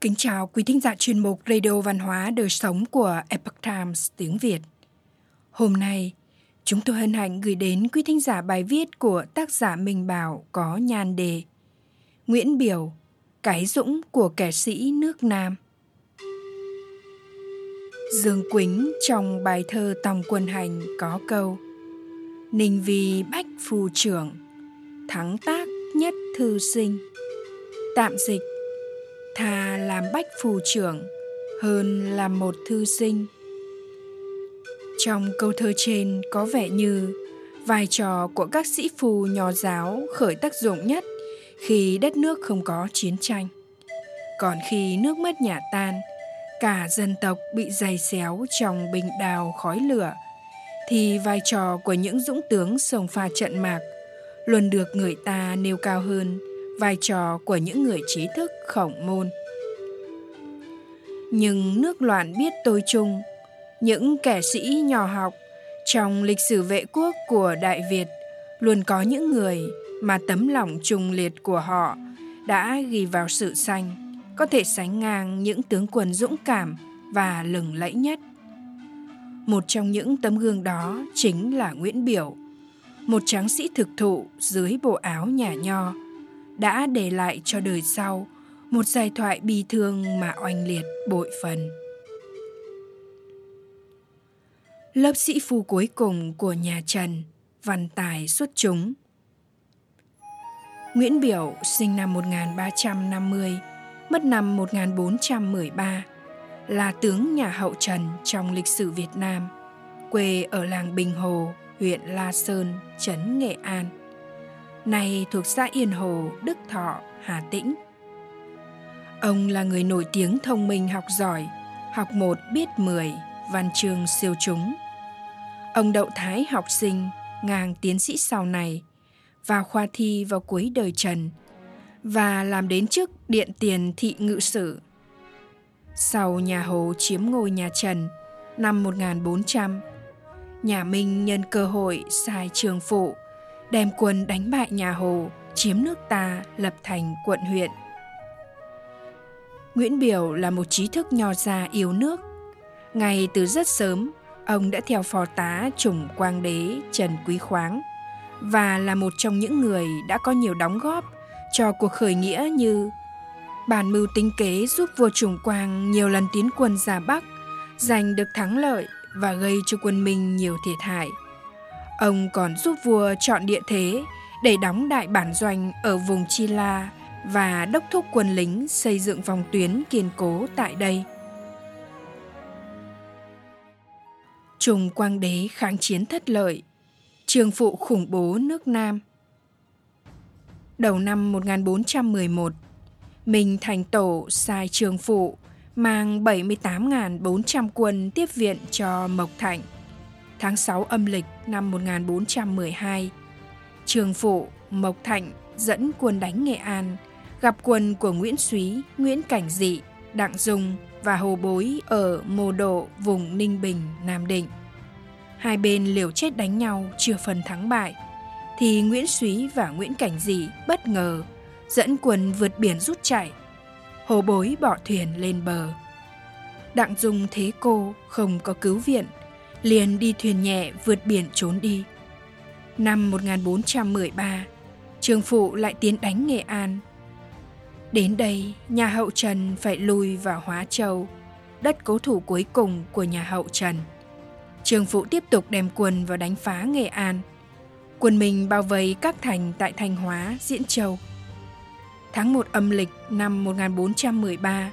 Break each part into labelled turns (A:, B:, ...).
A: Kính chào quý thính giả chuyên mục Radio Văn hóa Đời Sống của Epoch Times tiếng Việt. Hôm nay, chúng tôi hân hạnh gửi đến quý thính giả bài viết của tác giả Minh Bảo có nhan đề Nguyễn Biểu, cái dũng của kẻ sĩ nước Nam. Dương Quýnh trong bài thơ Tòng Quân Hành có câu Ninh vì bách phù trưởng, thắng tác nhất thư sinh. Tạm dịch thà làm bách phù trưởng, hơn là một thư sinh. Trong câu thơ trên có vẻ như vai trò của các sĩ phù nho giáo khởi tác dụng nhất khi đất nước không có chiến tranh. Còn khi nước mất nhà tan, cả dân tộc bị dày xéo trong bình đào khói lửa, thì vai trò của những dũng tướng sông pha trận mạc luôn được người ta nêu cao hơn vai trò của những người trí thức khổng môn. Nhưng nước loạn biết tôi chung, những kẻ sĩ nhỏ học trong lịch sử vệ quốc của đại việt luôn có những người mà tấm lòng trung liệt của họ đã ghi vào sự xanh có thể sánh ngang những tướng quân dũng cảm và lừng lẫy nhất. Một trong những tấm gương đó chính là nguyễn biểu, một tráng sĩ thực thụ dưới bộ áo nhà nho đã để lại cho đời sau một giai thoại bi thương mà oanh liệt bội phần. Lớp sĩ phu cuối cùng của nhà Trần, văn tài xuất chúng. Nguyễn Biểu sinh năm 1350, mất năm 1413, là tướng nhà hậu Trần trong lịch sử Việt Nam, quê ở làng Bình Hồ, huyện La Sơn, trấn Nghệ An – nay thuộc xã Yên Hồ, Đức Thọ, Hà Tĩnh. Ông là người nổi tiếng thông minh học giỏi, học một biết mười, văn chương siêu chúng. Ông đậu thái học sinh, ngang tiến sĩ sau này, vào khoa thi vào cuối đời Trần và làm đến chức điện tiền thị ngự sử. Sau nhà Hồ chiếm ngôi nhà Trần năm 1400, nhà Minh nhân cơ hội sai trường phụ đem quân đánh bại nhà Hồ, chiếm nước ta lập thành quận huyện. Nguyễn Biểu là một trí thức nho gia yêu nước. Ngay từ rất sớm, ông đã theo phò tá chủng quang đế Trần Quý Khoáng và là một trong những người đã có nhiều đóng góp cho cuộc khởi nghĩa như bàn mưu tính kế giúp vua Trùng Quang nhiều lần tiến quân ra Bắc, giành được thắng lợi và gây cho quân Minh nhiều thiệt hại – Ông còn giúp vua chọn địa thế để đóng đại bản doanh ở vùng Chi La và đốc thúc quân lính xây dựng vòng tuyến kiên cố tại đây. Trùng Quang Đế kháng chiến thất lợi, trường phụ khủng bố nước Nam. Đầu năm 1411, Minh Thành Tổ sai trường phụ mang 78.400 quân tiếp viện cho Mộc Thạnh – tháng 6 âm lịch năm 1412, Trường Phụ, Mộc Thạnh dẫn quân đánh Nghệ An, gặp quân của Nguyễn Súy, Nguyễn Cảnh Dị, Đặng Dung và Hồ Bối ở Mồ Độ, vùng Ninh Bình, Nam Định. Hai bên liều chết đánh nhau chưa phần thắng bại, thì Nguyễn Súy và Nguyễn Cảnh Dị bất ngờ dẫn quân vượt biển rút chạy. Hồ Bối bỏ thuyền lên bờ. Đặng Dung thế cô không có cứu viện liền đi thuyền nhẹ vượt biển trốn đi. Năm 1413, Trường Phụ lại tiến đánh Nghệ An. Đến đây, nhà hậu Trần phải lùi vào Hóa Châu, đất cố thủ cuối cùng của nhà hậu Trần. Trường Phụ tiếp tục đem quân vào đánh phá Nghệ An. Quân mình bao vây các thành tại Thanh Hóa, Diễn Châu. Tháng 1 âm lịch năm 1413,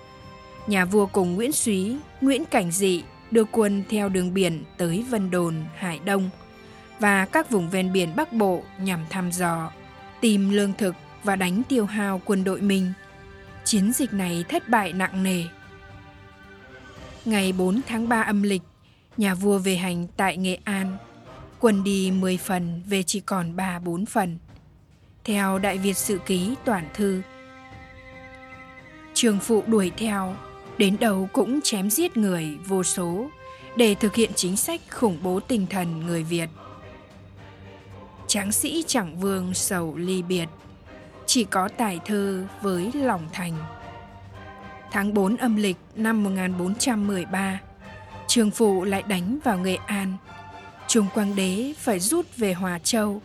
A: nhà vua cùng Nguyễn Súy, Nguyễn Cảnh Dị đưa quân theo đường biển tới Vân Đồn, Hải Đông và các vùng ven biển Bắc Bộ nhằm thăm dò, tìm lương thực và đánh tiêu hao quân đội mình. Chiến dịch này thất bại nặng nề. Ngày 4 tháng 3 âm lịch, nhà vua về hành tại Nghệ An. Quân đi 10 phần về chỉ còn 3-4 phần. Theo Đại Việt Sự Ký Toàn Thư. Trường phụ đuổi theo đến đâu cũng chém giết người vô số để thực hiện chính sách khủng bố tinh thần người Việt. Tráng sĩ chẳng vương sầu ly biệt, chỉ có tài thơ với lòng thành. tháng 4 âm lịch năm 1413, Trường Phụ lại đánh vào Nghệ An. Trung Quang Đế phải rút về Hòa Châu.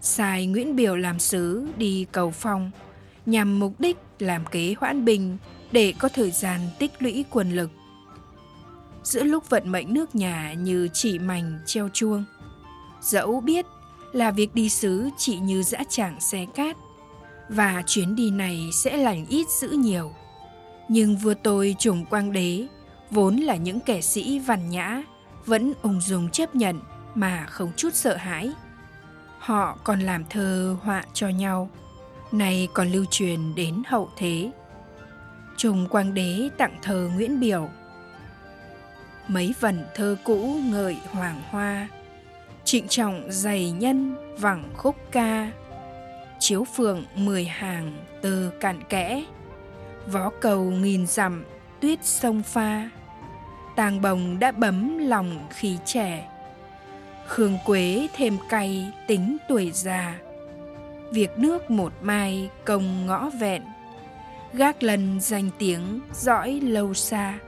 A: Sai Nguyễn Biểu làm sứ đi cầu phong nhằm mục đích làm kế hoãn bình để có thời gian tích lũy quân lực. Giữa lúc vận mệnh nước nhà như chỉ mảnh treo chuông, dẫu biết là việc đi sứ chỉ như dã tràng xe cát và chuyến đi này sẽ lành ít giữ nhiều. Nhưng vua tôi trùng quang đế vốn là những kẻ sĩ văn nhã vẫn ung dung chấp nhận mà không chút sợ hãi. Họ còn làm thơ họa cho nhau, nay còn lưu truyền đến hậu thế. Trùng quang đế tặng thơ Nguyễn Biểu. Mấy vần thơ cũ ngợi hoàng hoa, trịnh trọng dày nhân vẳng khúc ca, chiếu phượng mười hàng từ cạn kẽ, vó cầu nghìn dặm tuyết sông pha, tàng bồng đã bấm lòng khí trẻ, khương quế thêm cay tính tuổi già, việc nước một mai công ngõ vẹn, gác lần danh tiếng dõi lâu xa.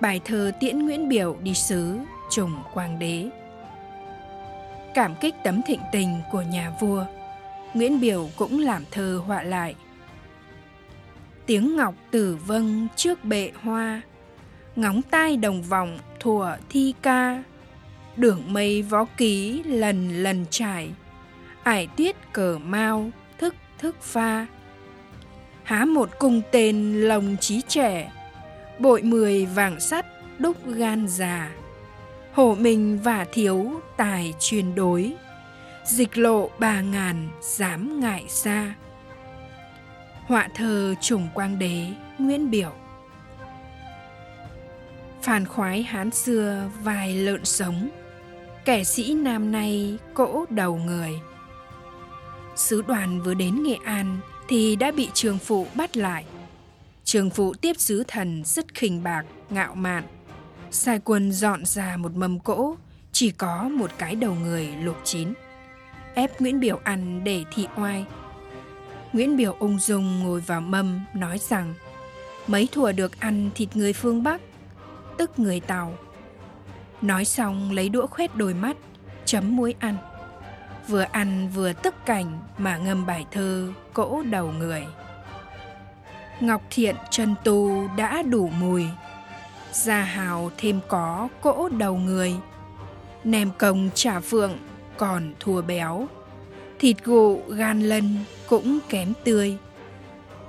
A: Bài thơ tiễn Nguyễn Biểu đi sứ trùng quang đế. Cảm kích tấm thịnh tình của nhà vua nguyễn biểu cũng làm thơ họa lại. Tiếng ngọc tử vâng trước bệ hoa ngóng tai đồng vọng thủa thi ca. Đường mây vó ký lần lần trải ải tiết cờ mau, thức thức pha. Há một cung tên lồng trí trẻ, bội mười vàng sắt đúc gan già. Hổ mình và thiếu tài truyền đối, dịch lộ ba ngàn dám ngại xa. Họa thơ trùng quang đế nguyễn biểu. Phàn khoái hán xưa vài lợn sống, kẻ sĩ nam nay cỗ đầu người sứ đoàn vừa đến nghệ an thì đã bị trường phụ bắt lại. Trường phụ tiếp sứ thần rất khinh bạc, ngạo mạn. Sai quân dọn ra một mâm cỗ, chỉ có một cái đầu người luộc chín. Ép nguyễn biểu ăn để thị oai. Nguyễn biểu ung dung ngồi vào mâm, nói rằng, mấy thùa được ăn thịt người phương bắc, tức người tàu. Nói xong lấy đũa khoét đôi mắt, chấm muối ăn vừa ăn vừa tức cảnh mà ngâm bài thơ cỗ đầu người. Ngọc thiện chân tu đã đủ mùi, gia hào thêm có cỗ đầu người. Nem công chả phượng còn thua béo, thịt gụ gan lân cũng kém tươi.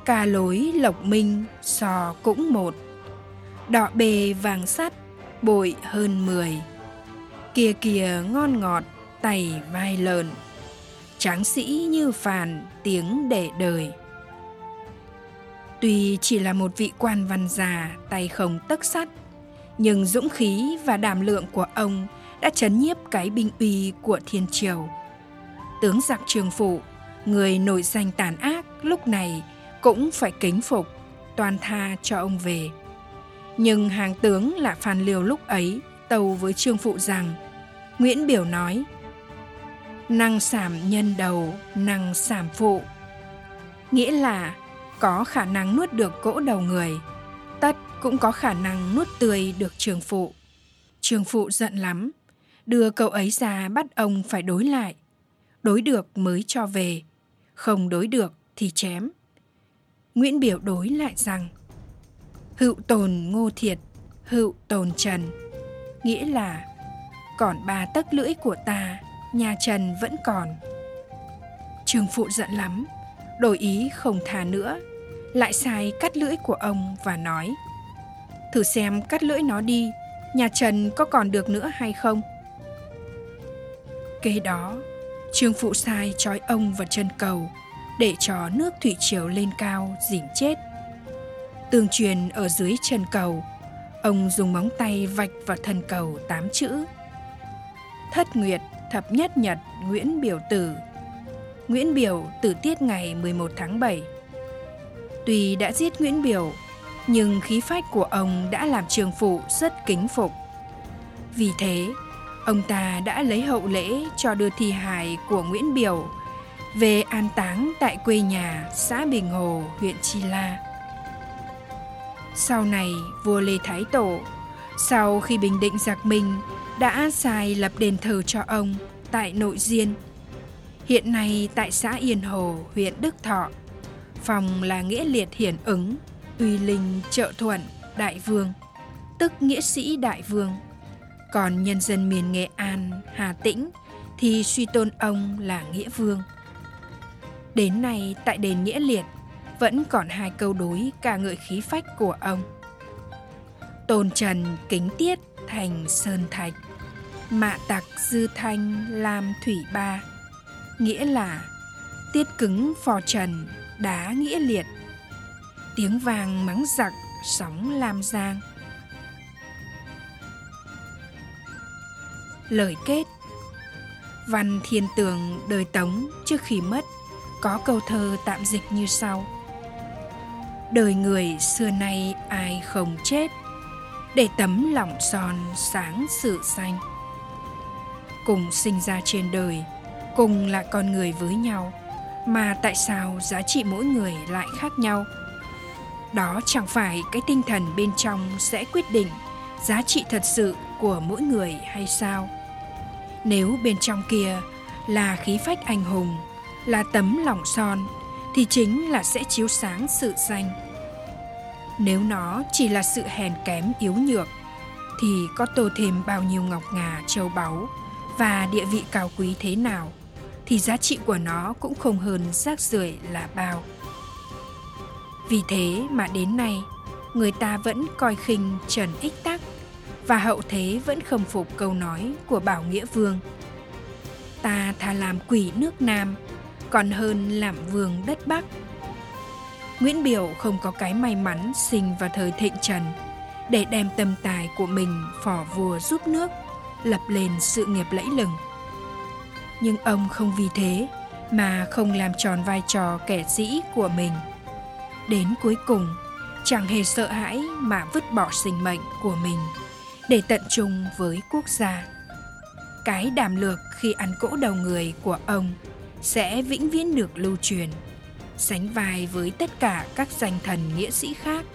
A: Cà lối, lộc minh, sò cũng một, đọ bề vàng sắt bội hơn mười. Kia kìa ngon ngọt tay vai lợn tráng sĩ như phàn tiếng để đời Tuy chỉ là một vị quan văn già tay không tấc sắt, nhưng dũng khí và đảm lượng của ông đã chấn nhiếp cái binh uy của thiên triều. Tướng giặc trường phụ, người nổi danh tàn ác lúc này cũng phải kính phục, toàn tha cho ông về. Nhưng hàng tướng là Phan Liêu lúc ấy tâu với trương phụ rằng Nguyễn Biểu nói Năng sảm nhân đầu, năng sảm phụ Nghĩa là có khả năng nuốt được cỗ đầu người, tất cũng có khả năng nuốt tươi được trường phụ. Trường phụ giận lắm, đưa cậu ấy ra bắt ông phải đối lại. Đối được mới cho về, không đối được thì chém. Nguyễn Biểu đối lại rằng Hữu tồn ngô thiệt, hữu tồn trần Nghĩa là còn ba tấc lưỡi của ta, nhà Trần vẫn còn. Trường phụ giận lắm, đổi ý không thà nữa lại sai cắt lưỡi của ông và nói thử xem cắt lưỡi nó đi nhà trần có còn được nữa hay không kế đó trương phụ sai trói ông vào chân cầu để cho nước thủy triều lên cao dìm chết tương truyền ở dưới chân cầu ông dùng móng tay vạch vào thân cầu tám chữ thất nguyệt thập nhất nhật nguyễn biểu tử nguyễn biểu tử tiết ngày 11 tháng 7 Tuy đã giết Nguyễn Biểu, nhưng khí phách của ông đã làm trường phụ rất kính phục. Vì thế, ông ta đã lấy hậu lễ cho đưa thi hài của Nguyễn Biểu về an táng tại quê nhà xã Bình Hồ, huyện Chi La. Sau này, vua Lê Thái Tổ, sau khi bình định giặc Minh, đã xài lập đền thờ cho ông tại Nội Diên. Hiện nay tại xã Yên Hồ, huyện Đức Thọ, phòng là nghĩa liệt hiển ứng, uy linh trợ thuận, đại vương, tức nghĩa sĩ đại vương. Còn nhân dân miền Nghệ An, Hà Tĩnh thì suy tôn ông là nghĩa vương. Đến nay tại đền Nghĩa Liệt vẫn còn hai câu đối ca ngợi khí phách của ông. Tôn trần kính tiết thành sơn thạch, mạ tặc dư thanh làm thủy ba, nghĩa là tiết cứng phò trần đá nghĩa liệt, tiếng vàng mắng giặc sóng lam giang. Lời kết. Văn Thiên Tường đời Tống trước khi mất có câu thơ tạm dịch như sau. Đời người xưa nay ai không chết? Để tấm lòng son sáng sự xanh. Cùng sinh ra trên đời, cùng là con người với nhau, mà tại sao giá trị mỗi người lại khác nhau? Đó chẳng phải cái tinh thần bên trong sẽ quyết định giá trị thật sự của mỗi người hay sao? Nếu bên trong kia là khí phách anh hùng, là tấm lòng son, thì chính là sẽ chiếu sáng sự xanh nếu nó chỉ là sự hèn kém yếu nhược, thì có tô thêm bao nhiêu ngọc ngà châu báu và địa vị cao quý thế nào, thì giá trị của nó cũng không hơn rác rưởi là bao vì thế mà đến nay, người ta vẫn coi khinh trần ích tắc và hậu thế vẫn khâm phục câu nói của bảo nghĩa vương ta thà làm quỷ nước nam, còn hơn làm vương đất Bắc. Nguyễn Biểu không có cái may mắn sinh vào thời thịnh trần để đem tâm tài của mình phò vua giúp nước, lập lên sự nghiệp lẫy lừng. Nhưng ông không vì thế mà không làm tròn vai trò kẻ sĩ của mình. Đến cuối cùng, chẳng hề sợ hãi mà vứt bỏ sinh mệnh của mình để tận trung với quốc gia. Cái đàm lược khi ăn cỗ đầu người của ông sẽ vĩnh viễn được lưu truyền sánh vai với tất cả các danh thần nghĩa sĩ khác,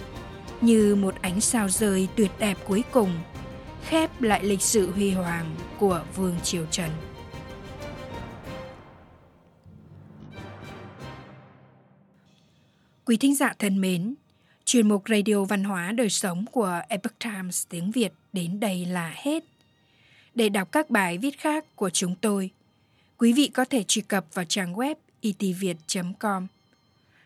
A: như một ánh sao rơi tuyệt đẹp cuối cùng, khép lại lịch sử huy hoàng của vương triều trần quý thính giả thân mến, chuyên mục radio văn hóa đời sống của epoch times tiếng việt đến đây là hết để đọc các bài viết khác của chúng tôi, quý vị có thể truy cập vào trang web e itviet.com.